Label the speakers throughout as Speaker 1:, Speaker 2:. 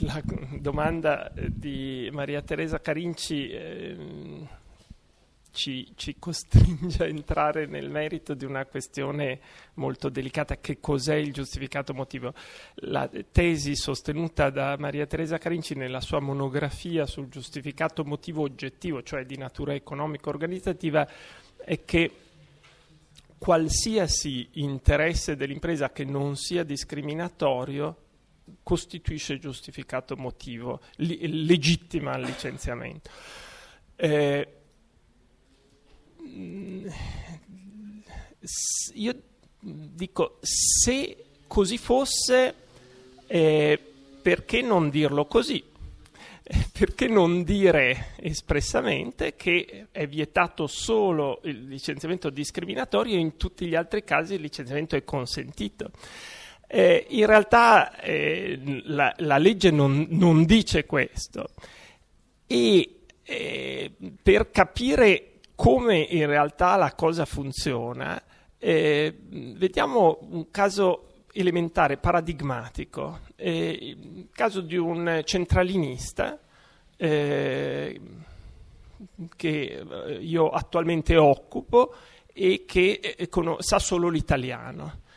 Speaker 1: la domanda di Maria Teresa Carinci eh, ci, ci, costringe a entrare nel merito di una questione molto delicata, che cos'è il giustificato motivo. La tesi sostenuta da Maria Teresa Carinci nella sua monografia sul giustificato motivo oggettivo, cioè di natura economico-organizzativa, è che qualsiasi interesse dell'impresa che non sia discriminatorio costituisce giustificato motivo, li, legittima il licenziamento. Eh, io dico, se così fosse, eh, perché non dirlo così? perché non dire espressamente che è vietato solo il licenziamento discriminatorio e in tutti gli altri casi il licenziamento è consentito? Eh, in realtà eh, la, la, legge non, non, dice questo e eh, per capire come in realtà la cosa funziona, eh, vediamo un caso elementare, paradigmatico, eh, il caso di un centralinista eh, che eh, io attualmente occupo e che eh, sa solo l'italiano.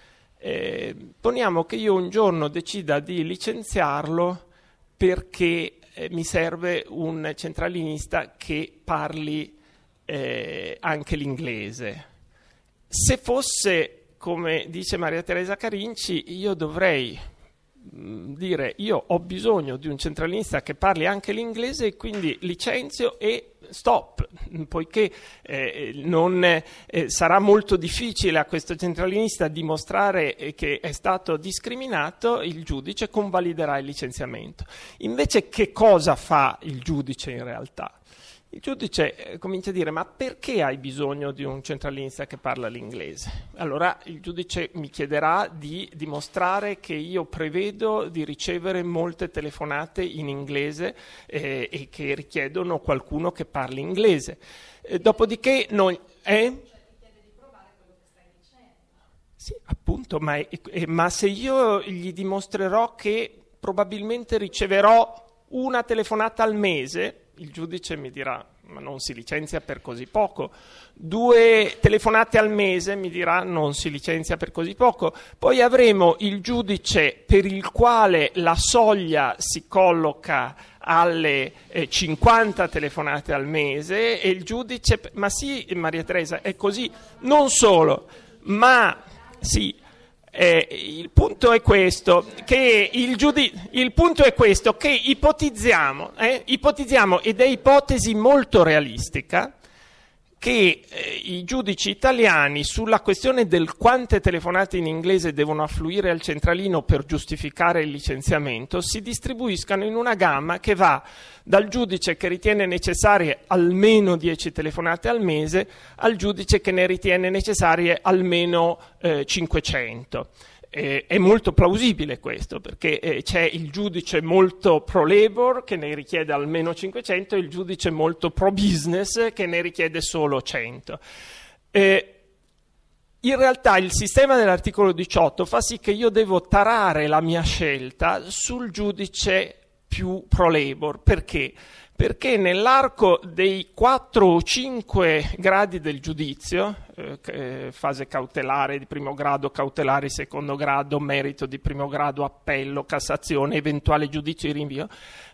Speaker 1: Eh, poniamo che io un giorno decida di licenziarlo perché eh, mi serve un centralinista che parli eh, anche l'inglese. Se fosse come dice Maria Teresa Carinci, io dovrei mm, dire io ho bisogno di un centralinista che parli anche l'inglese e quindi licenzio e stop, poiché eh, non, eh, sarà molto difficile a questo centralinista dimostrare eh, che è stato discriminato, il giudice convaliderà il licenziamento. Invece che cosa fa il giudice in realtà? Il giudice eh, comincia a dire ma perché hai bisogno di un centralinista che parla l'inglese? Allora il giudice mi chiederà di dimostrare che io prevedo di ricevere molte telefonate in inglese eh, e che richiedono qualcuno che parli inglese. Eh, dopodiché noi... Eh? Sì, appunto, ma, ma se io gli dimostrerò che probabilmente riceverò una telefonata al mese, il giudice mi dirà ma non si licenzia per così poco. Due telefonate al mese mi dirà non si licenzia per così poco. Poi avremo il giudice per il quale la soglia si colloca alle eh, 50 telefonate al mese e il giudice, ma sì Maria Teresa, è così, non solo, ma sì, eh, il punto è questo, che il, giudi- il punto è questo, che ipotizziamo, eh, ipotizziamo, ed è ipotesi molto realistica, che eh, i giudici italiani sulla questione del quante telefonate in inglese devono affluire al centralino per giustificare il licenziamento si distribuiscano in una gamma che va dal giudice che ritiene necessarie almeno 10 telefonate al mese al giudice che ne ritiene necessarie almeno eh, 500. Eh, è molto plausibile questo perché eh, c'è il giudice molto pro labor che ne richiede almeno 500 e il giudice molto pro business che ne richiede solo 100. Eh, in realtà il sistema dell'articolo 18 fa sì che io devo tarare la mia scelta sul giudice più pro labor. Perché? Perché nell'arco dei 4 o 5 gradi del giudizio, eh, eh, fase cautelare di primo grado, cautelare di secondo grado, merito di primo grado, appello, Cassazione, eventuale giudizio di rinvio,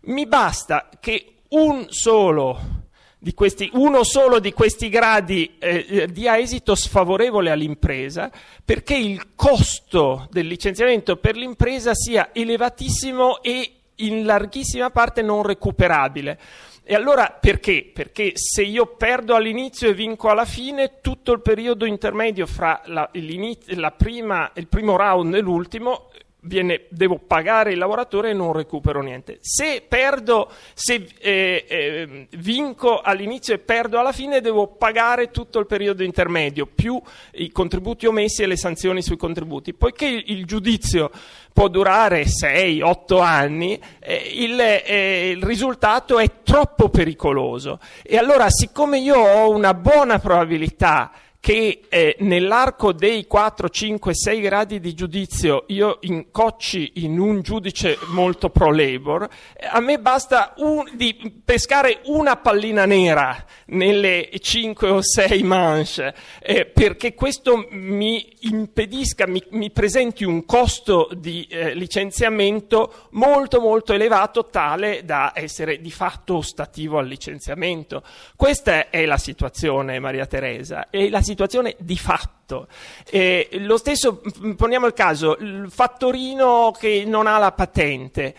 Speaker 1: mi basta che un solo questi, uno solo di questi gradi eh, eh dia esito sfavorevole all'impresa perché il costo del licenziamento per l'impresa sia elevatissimo e in larghissima parte non recuperabile. E allora perché? Perché se io perdo all'inizio e vinco alla fine, tutto il periodo intermedio fra la, la prima, il primo round e l'ultimo viene, devo pagare il lavoratore e non recupero niente. Se perdo, se eh, eh, vinco all'inizio e perdo alla fine, devo pagare tutto il periodo intermedio, più i contributi omessi e le sanzioni sui contributi. Poiché il, il giudizio può durare 6-8 anni, eh, il, eh, il risultato è troppo pericoloso. E allora, siccome io ho una buona probabilità che eh, nell'arco dei 4, 5, 6 gradi di giudizio io incocci in un giudice molto pro labor, a me basta un, di pescare una pallina nera nelle 5 o 6 manche eh, perché questo mi impedisca, mi, mi presenti un costo di eh, licenziamento molto molto elevato tale da essere di fatto ostativo al licenziamento. Questa è la situazione Maria Teresa e la situazione di fatto. Eh, lo stesso, poniamo il caso, il fattorino che non ha la patente,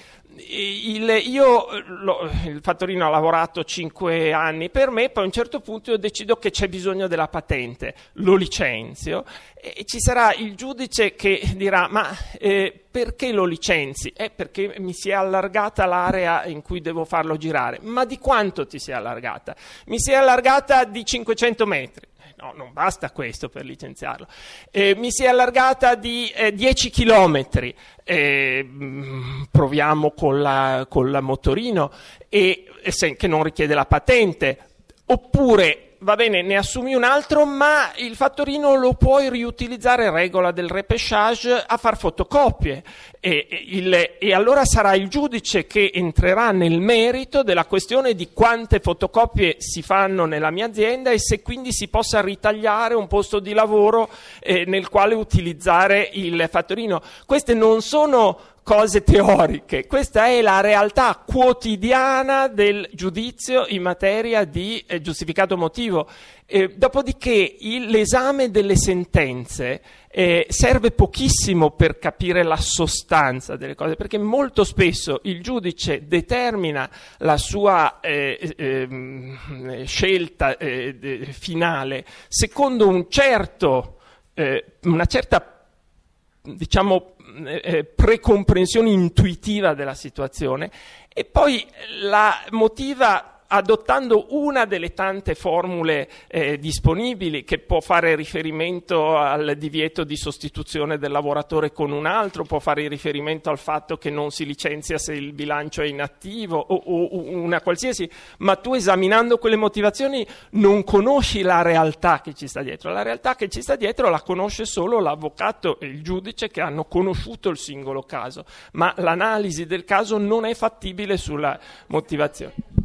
Speaker 1: il, io, lo, il fattorino ha lavorato 5 anni per me, poi a un certo punto io decido che c'è bisogno della patente, lo licenzio e ci sarà il giudice che dirà ma eh, perché lo licenzi? Eh, perché mi si è allargata l'area in cui devo farlo girare. Ma di quanto ti si è allargata? Mi si è allargata di 500 metri. No, non basta questo per licenziarlo. Eh, mi si è allargata di eh, 10 chilometri, eh, proviamo con la, con la motorino, e, e che non richiede la patente, oppure va bene, ne assumi un altro, ma il fattorino lo puoi riutilizzare, regola del repechage, a far fotocopie. E, il, e, allora sarà il giudice che entrerà nel merito della questione di quante fotocopie si fanno nella mia azienda e se quindi si possa ritagliare un posto di lavoro eh, nel quale utilizzare il fattorino. Queste non sono cose teoriche, questa è la realtà quotidiana del giudizio in materia di eh, giustificato motivo. Eh, dopodiché il, l'esame delle sentenze eh, serve pochissimo per capire la sostanza delle cose, perché molto spesso il giudice determina la sua eh, ehm, scelta eh, finale secondo un certo, eh, una certa diciamo, eh, eh, precomprensione intuitiva della situazione. E poi la motiva adottando una delle tante formule eh, disponibili che può fare riferimento al divieto di sostituzione del lavoratore con un altro, può fare riferimento al fatto che non si licenzia se il bilancio è inattivo o, o una qualsiasi, ma tu esaminando quelle motivazioni non conosci la realtà che ci sta dietro. La realtà che ci sta dietro la conosce solo l'avvocato e il giudice che hanno conosciuto il singolo caso, ma l'analisi del caso non è fattibile sulla motivazione.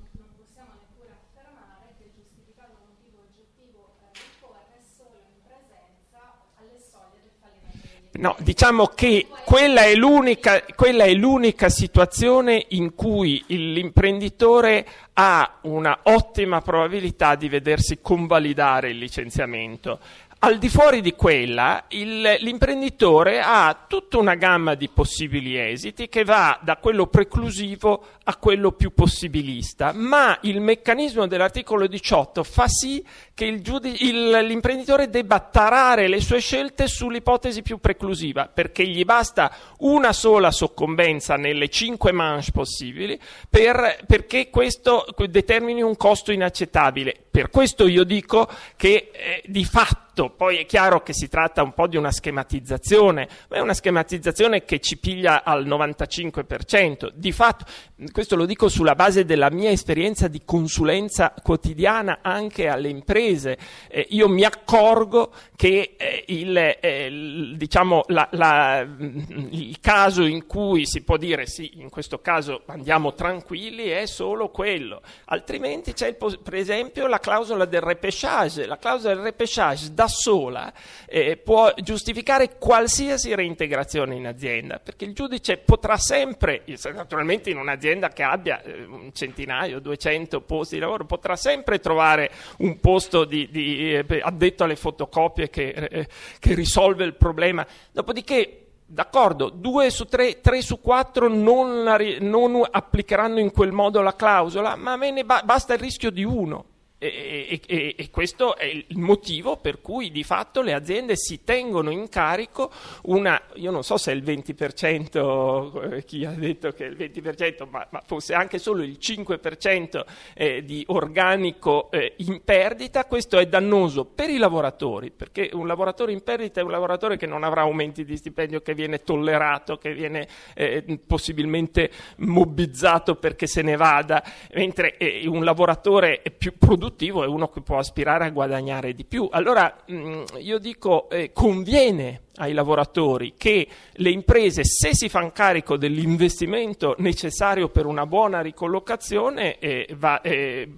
Speaker 1: No, diciamo che quella è, l'unica, quella è l'unica situazione in cui l'imprenditore ha una ottima probabilità di vedersi convalidare il licenziamento. Al di fuori di quella, il, l'imprenditore ha tutta una gamma di possibili esiti che va da quello preclusivo a quello più possibilista, ma il meccanismo dell'articolo 18 fa sì che il giudice, il, l'imprenditore debba tarare le sue scelte sull'ipotesi più preclusiva, perché gli basta una sola soccombenza nelle cinque manche possibili per, perché questo determini un costo inaccettabile. Per questo io dico che eh, di fatto, poi è chiaro che si tratta un po' di una schematizzazione, ma è una schematizzazione che ci piglia al 95%. Di fatto, questo lo dico sulla base della mia esperienza di consulenza quotidiana anche alle imprese. Eh, io mi accorgo che eh, il, eh, diciamo, la, la, il caso in cui si può dire sì, in questo caso andiamo tranquilli è solo quello, altrimenti c'è il, per esempio la clausola del repechage. La clausola del repechage da sola eh, può giustificare qualsiasi reintegrazione in azienda, perché il giudice potrà sempre, naturalmente in un'azienda che abbia eh, un centinaio, 200 posti di lavoro, potrà sempre trovare un posto di, di eh, addetto alle fotocopie che, eh, che risolve il problema. Dopodiché D'accordo, due su tre, tre su quattro non, non, applicheranno in quel modo la clausola, ma a me ne ba- basta il rischio di uno. E, e, e, questo è il motivo per cui di fatto le aziende si tengono in carico una, io non so se è il 20%, eh, chi ha detto che è il 20%, ma, ma fosse anche solo il 5% eh, di organico eh, in perdita, questo è dannoso per i lavoratori, perché un lavoratore in perdita è un lavoratore che non avrà aumenti di stipendio, che viene tollerato, che viene eh, possibilmente mobbizzato perché se ne vada, mentre eh, un lavoratore più produttivo produttivo è uno che può aspirare a guadagnare di più. Allora mh, mm, io dico eh, conviene ai lavoratori che le imprese, se si fanno carico dell'investimento necessario per una buona ricollocazione, eh, va, eh,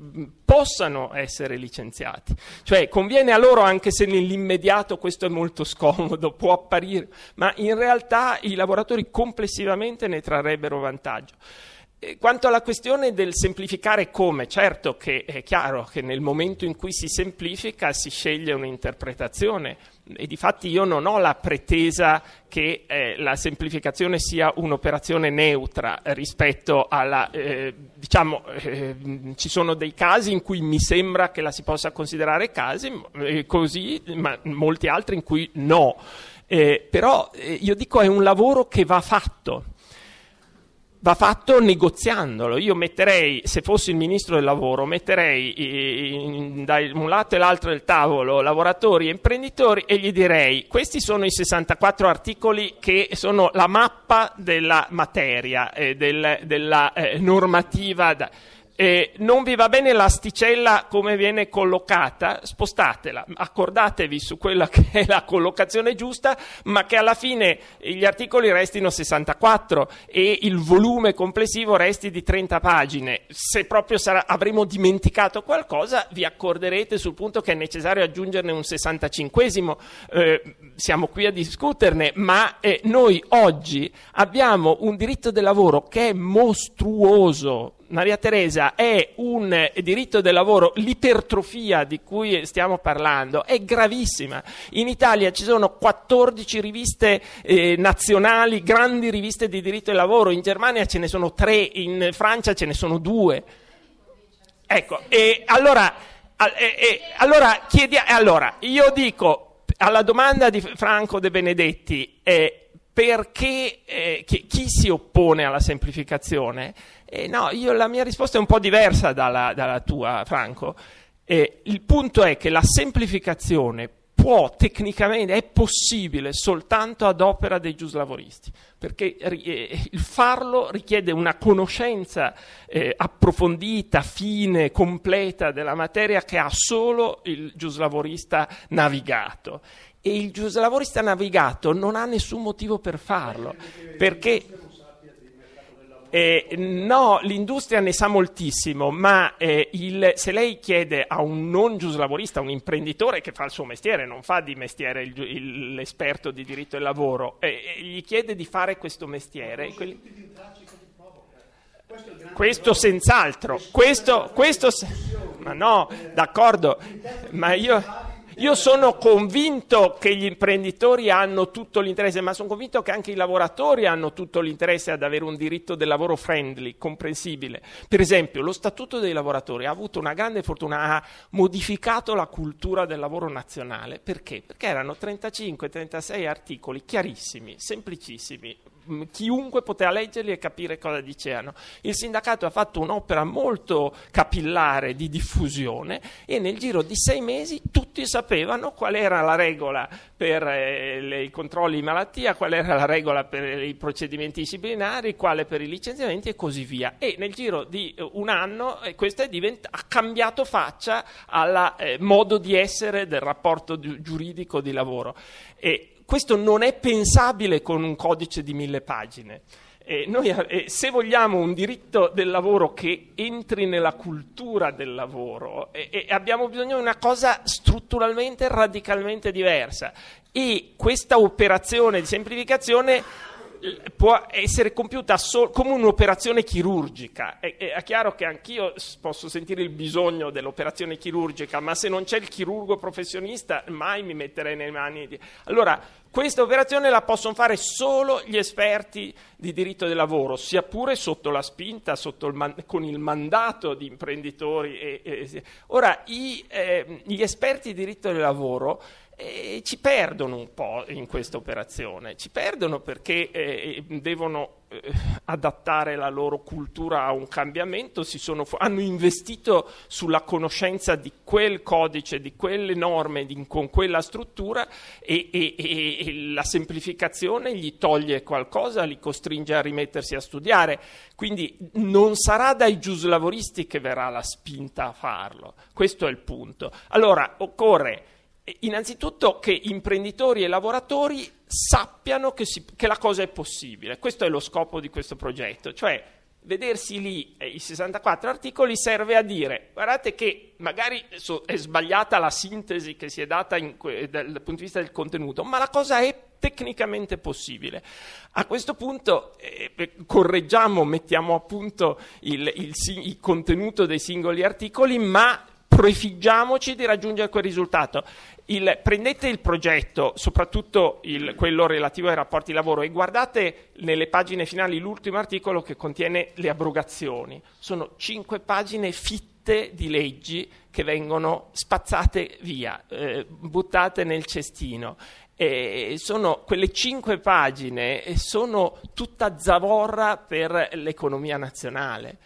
Speaker 1: possano essere licenziati. Cioè conviene a loro, anche se nell'immediato questo è molto scomodo, può apparire, ma in realtà i lavoratori complessivamente ne trarrebbero vantaggio. Quanto alla questione del semplificare come, certo che è chiaro che nel momento in cui si semplifica si sceglie un'interpretazione e di fatti io non ho la pretesa che eh, la semplificazione sia un'operazione neutra rispetto alla, eh, diciamo, eh, ci sono dei casi in cui mi sembra che la si possa considerare casi, eh, così, ma molti altri in cui no. Eh, però eh, io dico è un lavoro che va fatto va fatto negoziandolo. Io metterei, se fossi il ministro del lavoro, metterei da un lato e l'altro del tavolo lavoratori e imprenditori e gli direi questi sono i 64 articoli che sono la mappa della materia, eh, del, della eh, normativa. Da, eh, non vi va bene l'asticella come viene collocata, spostatela, accordatevi su quella che è la collocazione giusta, ma che alla fine gli articoli restino 64 e il volume complessivo resti di 30 pagine. Se proprio sarà, avremo dimenticato qualcosa, vi accorderete sul punto che è necessario aggiungerne un 65esimo. Eh, siamo qui a discuterne, ma eh, noi oggi abbiamo un diritto del lavoro che è mostruoso Maria Teresa, è un diritto del lavoro, l'ipertrofia di cui stiamo parlando è gravissima. In Italia ci sono 14 riviste eh, nazionali, grandi riviste di diritto del lavoro, in Germania ce ne sono tre, in Francia ce ne sono due. Ecco, e allora, e, e, allora, chiedi, allora io dico alla domanda di Franco De Benedetti, eh, perché eh, chi, chi si oppone alla semplificazione? Eh, no, io, la mia risposta è un po' diversa dalla, dalla tua, Franco. Eh, il punto è che la semplificazione può tecnicamente, è possibile soltanto ad opera dei giuslavoristi, perché eh, il farlo richiede una conoscenza eh, approfondita, fine, completa della materia che ha solo il giuslavorista navigato e il giuslavorista navigato non ha nessun motivo per farlo, perché eh, no, l'industria ne sa moltissimo, ma eh, il, se lei chiede a un non giuslavorista, un imprenditore che fa il suo mestiere, non fa di mestiere il, il, l'esperto di diritto del lavoro, eh, gli chiede di fare questo mestiere. Quelli... Questo senz'altro, questo, questo, ma no, d'accordo, ma io... Io sono convinto che gli imprenditori hanno tutto l'interesse, ma sono convinto che anche i lavoratori hanno tutto l'interesse ad avere un diritto del lavoro friendly, comprensibile. Per esempio, lo Statuto dei lavoratori ha avuto una grande fortuna, ha modificato la cultura del lavoro nazionale. Perché? Perché erano 35-36 articoli chiarissimi, semplicissimi, chiunque poteva leggerli e capire cosa dicevano. Il sindacato ha fatto un'opera molto capillare di diffusione e nel giro di sei mesi tutti sapevano qual era la regola per eh, i controlli di malattia, qual era la regola per i procedimenti disciplinari, quale per i licenziamenti e così via. E nel giro di eh, un anno eh, questo divent- ha cambiato faccia al eh, modo di essere del rapporto giuridico di lavoro. E questo non è pensabile con un codice di mille pagine. Eh, noi, eh, se vogliamo un diritto del lavoro che entri nella cultura del lavoro, eh, abbiamo bisogno di una cosa strutturalmente radicalmente diversa. E questa operazione di semplificazione può essere compiuta sol- come un'operazione chirurgica. È, è, chiaro che anch'io posso sentire il bisogno dell'operazione chirurgica, ma se non c'è il chirurgo professionista mai mi metterei nelle mani di... Allora, questa operazione la possono fare solo gli esperti di diritto del lavoro, sia pure sotto la spinta, sotto il man- con il mandato di imprenditori. E, e... Ora, i, eh, gli esperti di diritto del lavoro e ci perdono un po' in questa operazione, ci perdono perché eh, devono eh, adattare la loro cultura a un cambiamento, sono, hanno investito sulla conoscenza di quel codice, di quelle norme, di, con quella struttura e, e, e, la semplificazione gli toglie qualcosa, li costringe a rimettersi a studiare. Quindi non sarà dai giuslavoristi che verrà la spinta a farlo. Questo è il punto. Allora occorre innanzitutto che imprenditori e lavoratori sappiano che, si, che, la cosa è possibile. Questo è lo scopo di questo progetto, cioè vedersi lì eh, i 64 articoli serve a dire guardate che magari è sbagliata la sintesi che si è data in, dal punto di vista del contenuto, ma la cosa è tecnicamente possibile. A questo punto eh, correggiamo, mettiamo a punto il, il, il contenuto dei singoli articoli, ma prefiggiamoci di raggiungere quel risultato. Il, prendete il progetto, soprattutto il, quello relativo ai rapporti lavoro, e guardate nelle pagine finali l'ultimo articolo che contiene le abrogazioni. Sono cinque pagine fitte di leggi che vengono spazzate via, eh, buttate nel cestino. Eh, sono quelle cinque pagine sono tutta zavorra per l'economia nazionale.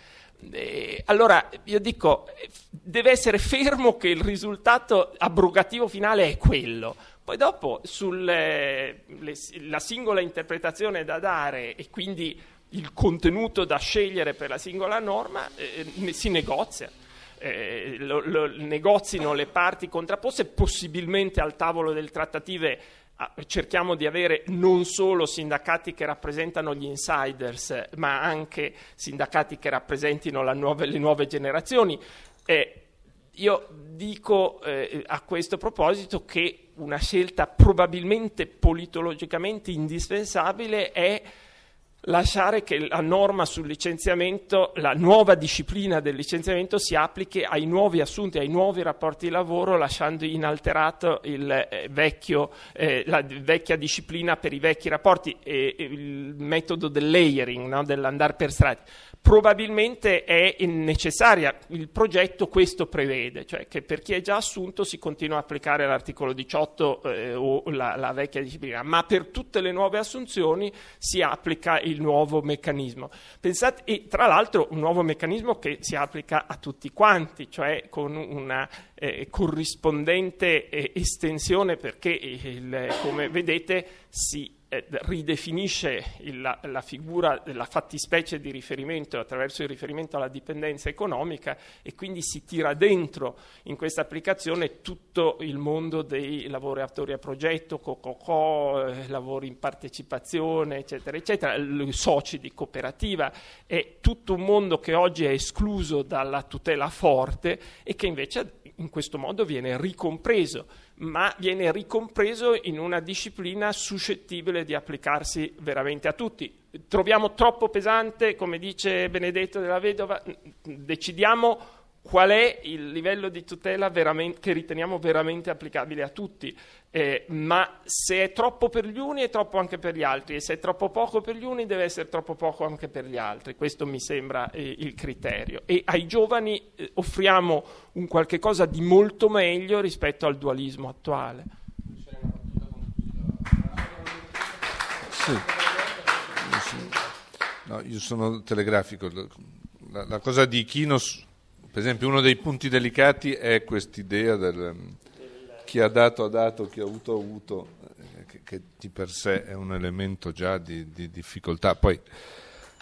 Speaker 1: Eh, allora io dico, deve essere fermo che il risultato abrogativo finale è quello. Poi dopo sulla singola interpretazione da dare e quindi il contenuto da scegliere per la singola norma eh, si negozia. Eh, lo, lo, negozino le parti contrapposte, possibilmente al tavolo delle trattative cerchiamo di avere non solo sindacati che rappresentano gli insiders, ma anche sindacati che rappresentino nuove, le nuove generazioni. Eh, io dico eh, a questo proposito che una scelta probabilmente politologicamente indispensabile è lasciare che la norma sul licenziamento, la nuova disciplina del licenziamento si applichi ai nuovi assunti, ai nuovi rapporti di lavoro, lasciando inalterato il, eh, vecchio, eh, la vecchia disciplina per i vecchi rapporti e, e il metodo del layering, no? dell'andare per strati probabilmente è necessaria. Il progetto questo prevede, cioè che per chi è già assunto si continua a applicare l'articolo 18 eh, o la, la, vecchia disciplina, ma per tutte le nuove assunzioni si applica il nuovo meccanismo. Pensate, e tra l'altro un nuovo meccanismo che si applica a tutti quanti, cioè con una eh, corrispondente eh, estensione perché il, come vedete si eh, ridefinisce il, la, la, figura, la fattispecie di riferimento attraverso il riferimento alla dipendenza economica e quindi si tira dentro in questa applicazione tutto il mondo dei lavoratori a progetto, co-co-co, eh, lavori in partecipazione, eccetera, eccetera, i soci di cooperativa, è tutto un mondo che oggi è escluso dalla tutela forte e che invece in questo modo viene ricompreso ma viene ricompreso in una disciplina suscettibile di applicarsi veramente a tutti. Troviamo troppo pesante, come dice Benedetto della Vedova, decidiamo qual è il livello di tutela che riteniamo veramente applicabile a tutti, eh, ma se è troppo per gli uni è troppo anche per gli altri e se è troppo poco per gli uni deve essere troppo poco anche per gli altri, questo mi sembra eh, il criterio. E ai giovani eh, offriamo un qualche cosa di molto meglio rispetto al dualismo attuale.
Speaker 2: Sì. No, io sono telegrafico. La, la cosa di Kinos per esempio uno dei punti delicati è quest'idea del chi ha dato ha dato, chi ha avuto ha avuto, eh, che, che di per sé è un elemento già di, di difficoltà. Poi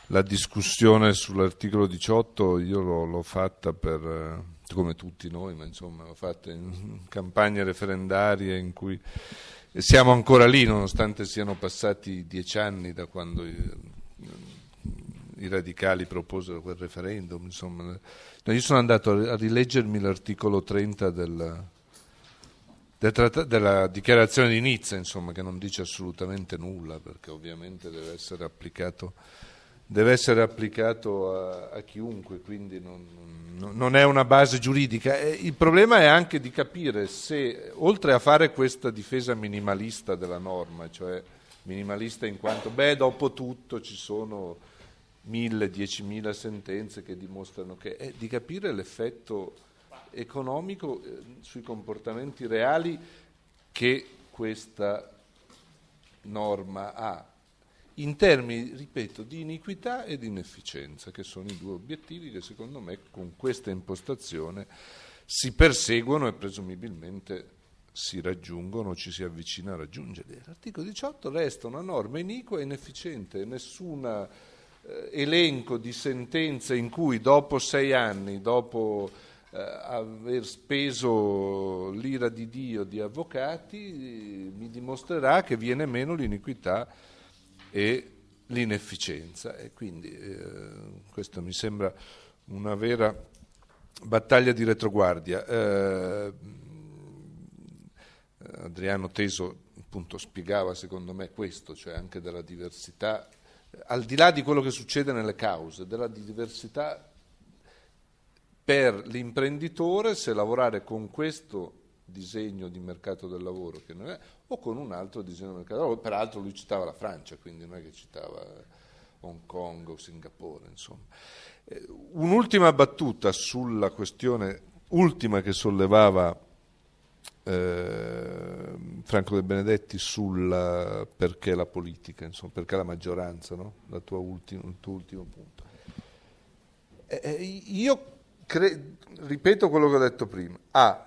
Speaker 2: la discussione sull'articolo 18 io l'ho, l'ho fatta per, eh, come tutti noi, ma insomma l'ho fatta in campagne referendarie in cui siamo ancora lì nonostante siano passati dieci anni da quando i radicali proposero quel referendum. Insomma. Io sono andato a rileggermi l'articolo 30 del, del della dichiarazione di Nizza, insomma, che non dice assolutamente nulla, perché ovviamente deve essere applicato, deve essere applicato a, a, chiunque, quindi non, non, è una base giuridica. Il problema è anche di capire se, oltre a fare questa difesa minimalista della norma, cioè minimalista in quanto, beh, dopo tutto ci sono mille, diecimila sentenze che dimostrano che è di capire l'effetto economico eh, sui comportamenti reali che questa norma ha. in termini, ripeto, di iniquità e di inefficienza, che sono i due obiettivi che secondo me con questa impostazione si perseguono e presumibilmente si raggiungono, ci si avvicina a raggiungerli. L'articolo 18 resta una norma iniqua e inefficiente, nessun eh, elenco di sentenze in cui dopo sei anni, dopo eh, aver speso l'ira di Dio di avvocati, mi dimostrerà che viene meno l'iniquità e l'inefficienza. E quindi eh, questo mi sembra una vera battaglia di retroguardia. Eh, Adriano Teso appunto spiegava secondo me questo, cioè anche della diversità, al di là di quello che succede nelle cause, della diversità per l'imprenditore se lavorare con questo disegno di mercato del lavoro è, o con un altro disegno di mercato del lavoro. Peraltro lui citava la Francia, quindi non è che citava Hong Kong o Singapore. Insomma. Eh, un'ultima battuta sulla questione ultima che sollevava eh, Franco De Benedetti sul perché la politica, insomma, perché la maggioranza, no? ultima, il tuo ultimo punto. Eh, eh, io cre- ripeto quello che ho detto prima. A.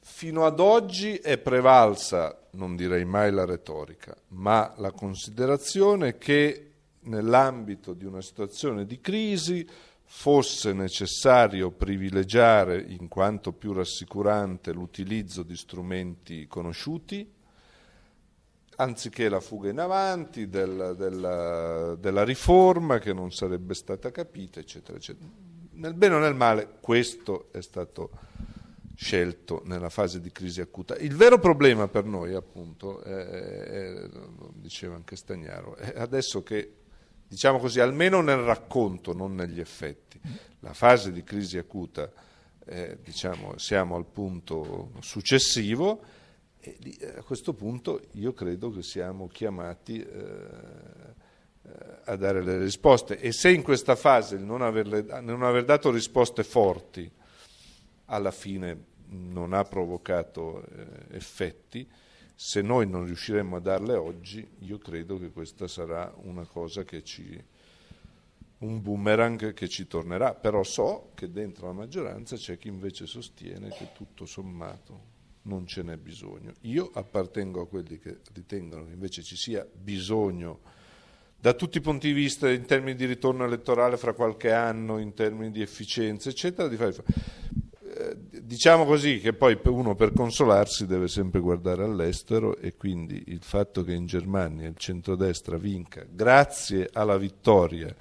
Speaker 2: Fino ad oggi è prevalsa, non direi mai la retorica, ma la considerazione che nell'ambito di una situazione di crisi fosse necessario privilegiare, in quanto più rassicurante, l'utilizzo di strumenti conosciuti, anziché la fuga in avanti della, della, della riforma che non sarebbe stata capita, eccetera, eccetera nel bene o nel male questo è stato scelto nella fase di crisi acuta. Il vero problema per noi, appunto, è, è, diceva anche Stagnaro, è adesso che, diciamo così, almeno nel racconto, non negli effetti, la fase di crisi acuta, eh, diciamo, siamo al punto successivo e a questo punto io credo che siamo chiamati... Eh, a dare le risposte. E se in questa fase non, averle, non aver dato risposte forti alla fine non ha provocato eh, effetti, se noi non riusciremo a darle oggi, io credo che questa sarà una cosa che ci, un boomerang che ci tornerà, però so che dentro la maggioranza c'è chi invece sostiene che tutto sommato non ce n'è bisogno. Io appartengo a quelli che ritengono che invece ci sia bisogno da tutti i punti di vista, in termini di ritorno elettorale fra qualche anno, in termini di efficienza, eccetera, di fare. Diciamo così che poi uno per consolarsi deve sempre guardare all'estero e quindi il fatto che in Germania il centrodestra vinca grazie alla vittoria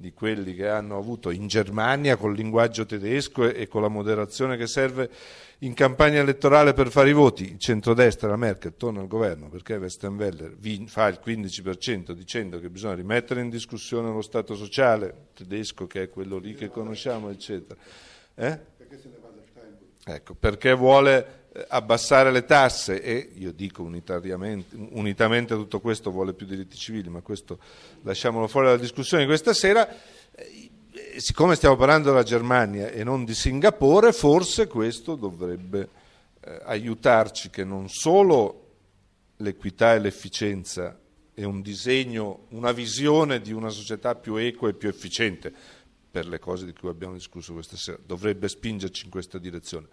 Speaker 2: di quelli che hanno avuto in Germania col linguaggio tedesco e, con la moderazione che serve in campagna elettorale per fare i voti, il centrodestra, la Merkel, torna al governo perché Westenweller fa il 15% dicendo che bisogna rimettere in discussione lo Stato sociale tedesco che è quello lì che conosciamo, eccetera. Eh? Ecco, perché vuole eh, abbassare le tasse e io dico unitamente a tutto questo vuole più diritti civili, ma questo lasciamolo fuori dalla discussione di questa sera. Siccome stiamo parlando della Germania e non di Singapore, forse questo dovrebbe eh, aiutarci che non solo l'equità e l'efficienza è un disegno, una visione di una società più equa e più efficiente, per le cose di cui abbiamo discusso questa sera, dovrebbe spingerci in questa direzione,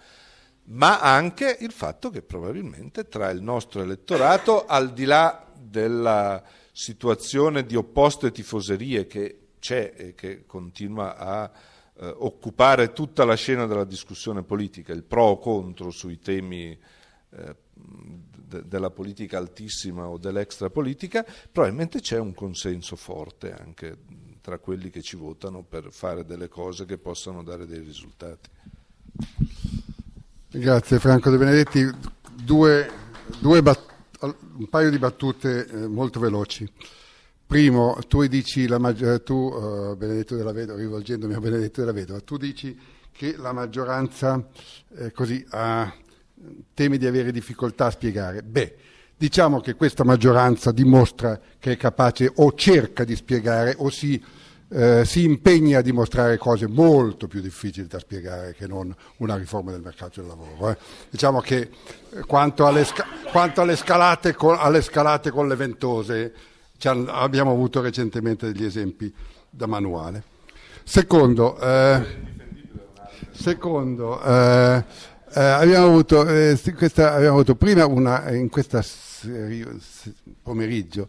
Speaker 2: ma anche il fatto che probabilmente tra il nostro elettorato, al di là della situazione di opposte tifoserie che c'è e che continua a eh, occupare tutta la scena della discussione politica, il pro o contro sui temi eh, de- della politica altissima o dell'extrapolitica, probabilmente c'è un consenso forte anche tra quelli che ci votano per fare delle cose che possano dare dei risultati.
Speaker 3: Grazie Franco De Benedetti. Due, due bat- un paio di battute eh, molto veloci. Primo, tu dici, la maggi- tu della Vedova, rivolgendomi a Benedetto della Vedova, tu dici che la maggioranza eh, così, ha, teme di avere difficoltà a spiegare. Beh, diciamo che questa maggioranza dimostra che è capace o cerca di spiegare o si, eh, si impegna a dimostrare cose molto più difficili da spiegare che non una riforma del mercato del lavoro. Eh. Diciamo che eh, quanto alle, sca- quanto alle scalate, con, alle scalate con le ventose abbiamo avuto recentemente degli esempi da manuale. Secondo, eh, secondo eh, eh, abbiamo, avuto, eh, questa, abbiamo, avuto, prima una, in questo pomeriggio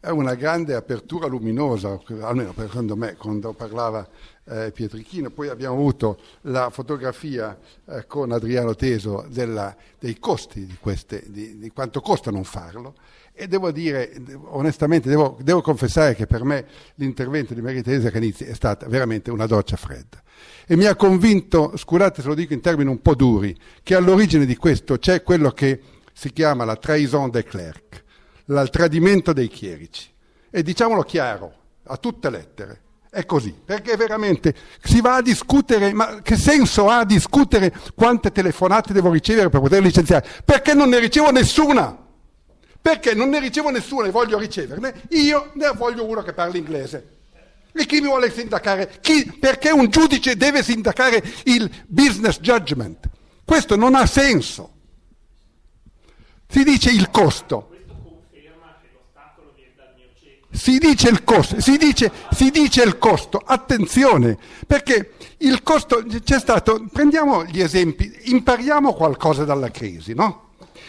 Speaker 3: una grande apertura luminosa, almeno secondo me, quando parlava eh, Pietrichino. Poi abbiamo avuto la fotografia eh, con Adriano Teso della, dei costi di, queste, di, di, quanto costa non farlo. E devo dire, onestamente, devo, devo confessare che per me l'intervento di Maria Teresa Canizzi è stata veramente una doccia fredda. E mi ha convinto, scusate se lo dico in termini un po' duri, che all'origine di questo c'è quello che si chiama la trahison des clercs, il tradimento dei chierici. E diciamolo chiaro, a tutte lettere, è così, perché veramente si va a discutere, ma che senso ha discutere quante telefonate devo ricevere per poter licenziare? Perché non ne ricevo nessuna? Perché non ne ricevo nessuna e voglio riceverne? Io ne voglio uno che parli inglese. E chi mi vuole sindacare? Chi? Perché un giudice deve sindacare il business judgment? Questo non ha senso. Si dice il costo. Si dice il costo, si dice, si dice il costo, attenzione, perché il costo c'è stato, prendiamo gli esempi, impariamo qualcosa dalla crisi, no?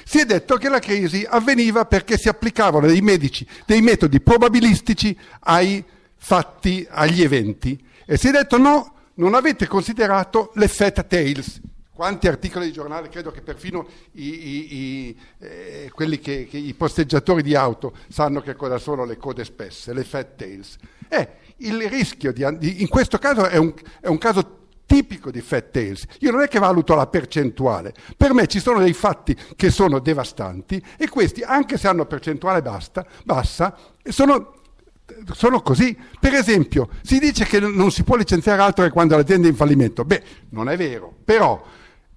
Speaker 3: Si è detto che la crisi avveniva perché si applicavano dei medici, dei metodi probabilistici ai fatti, agli eventi. E si è detto no, non avete considerato l'effetto tails. Quanti articoli di giornale, credo che perfino i, i, i, eh, che, che, i posteggiatori di auto sanno che cosa sono le code spesse, le fat tails. Eh, il rischio di, in questo caso è un, è un caso tipico di fat tails. Io non è che valuto la percentuale, per me ci sono dei fatti che sono devastanti e questi, anche se hanno percentuale basta, bassa, sono, sono così. Per esempio, si dice che non si può licenziare altro che quando l'azienda è in fallimento. Beh, non è vero, però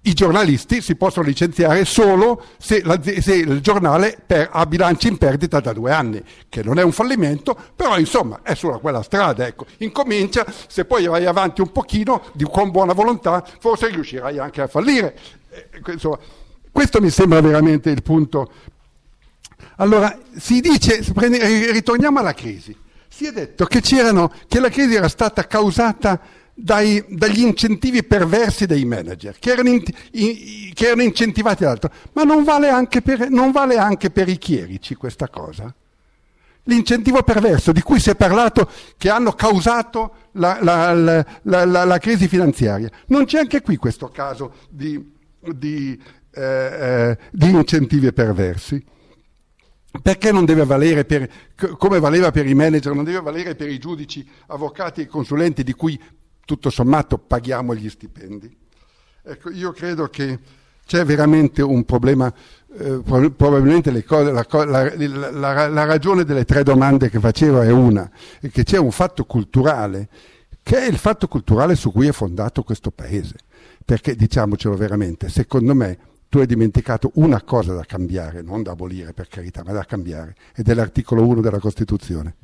Speaker 3: i giornalisti si possono licenziare solo se, se il giornale per, ha bilanci in perdita da due anni, che non è un fallimento, però insomma è sulla quella strada. Ecco. Incomincia, se poi vai avanti un pochino di, con buona volontà, forse riuscirai anche a fallire. Eh, insomma, questo mi sembra veramente il punto. Allora, si dice, ritorniamo alla crisi. Si è detto che, che la crisi era stata causata dai, dagli incentivi perversi dei manager, che erano, in, in, che erano incentivati dall'altro. Ma non vale, per, non vale anche per i chierici questa cosa? L'incentivo perverso di cui si è parlato che hanno causato la, la, la, la crisi finanziaria. Non c'è anche qui questo caso di, di, eh, eh, di incentivi perversi. Perché non deve valere per, come valeva per i manager, non deve valere per i giudici, avvocati e consulenti di cui tutto sommato paghiamo gli stipendi. Ecco, io credo che c'è veramente un problema, eh, probabilmente cose, la, la, la, la, ragione delle tre domande che facevo è una, è che c'è un fatto culturale, che è il fatto culturale su cui è fondato questo paese. Perché, diciamocelo veramente, secondo me tu hai dimenticato una cosa da cambiare, non da abolire per carità, ma da cambiare, ed è l'articolo 1 della Costituzione.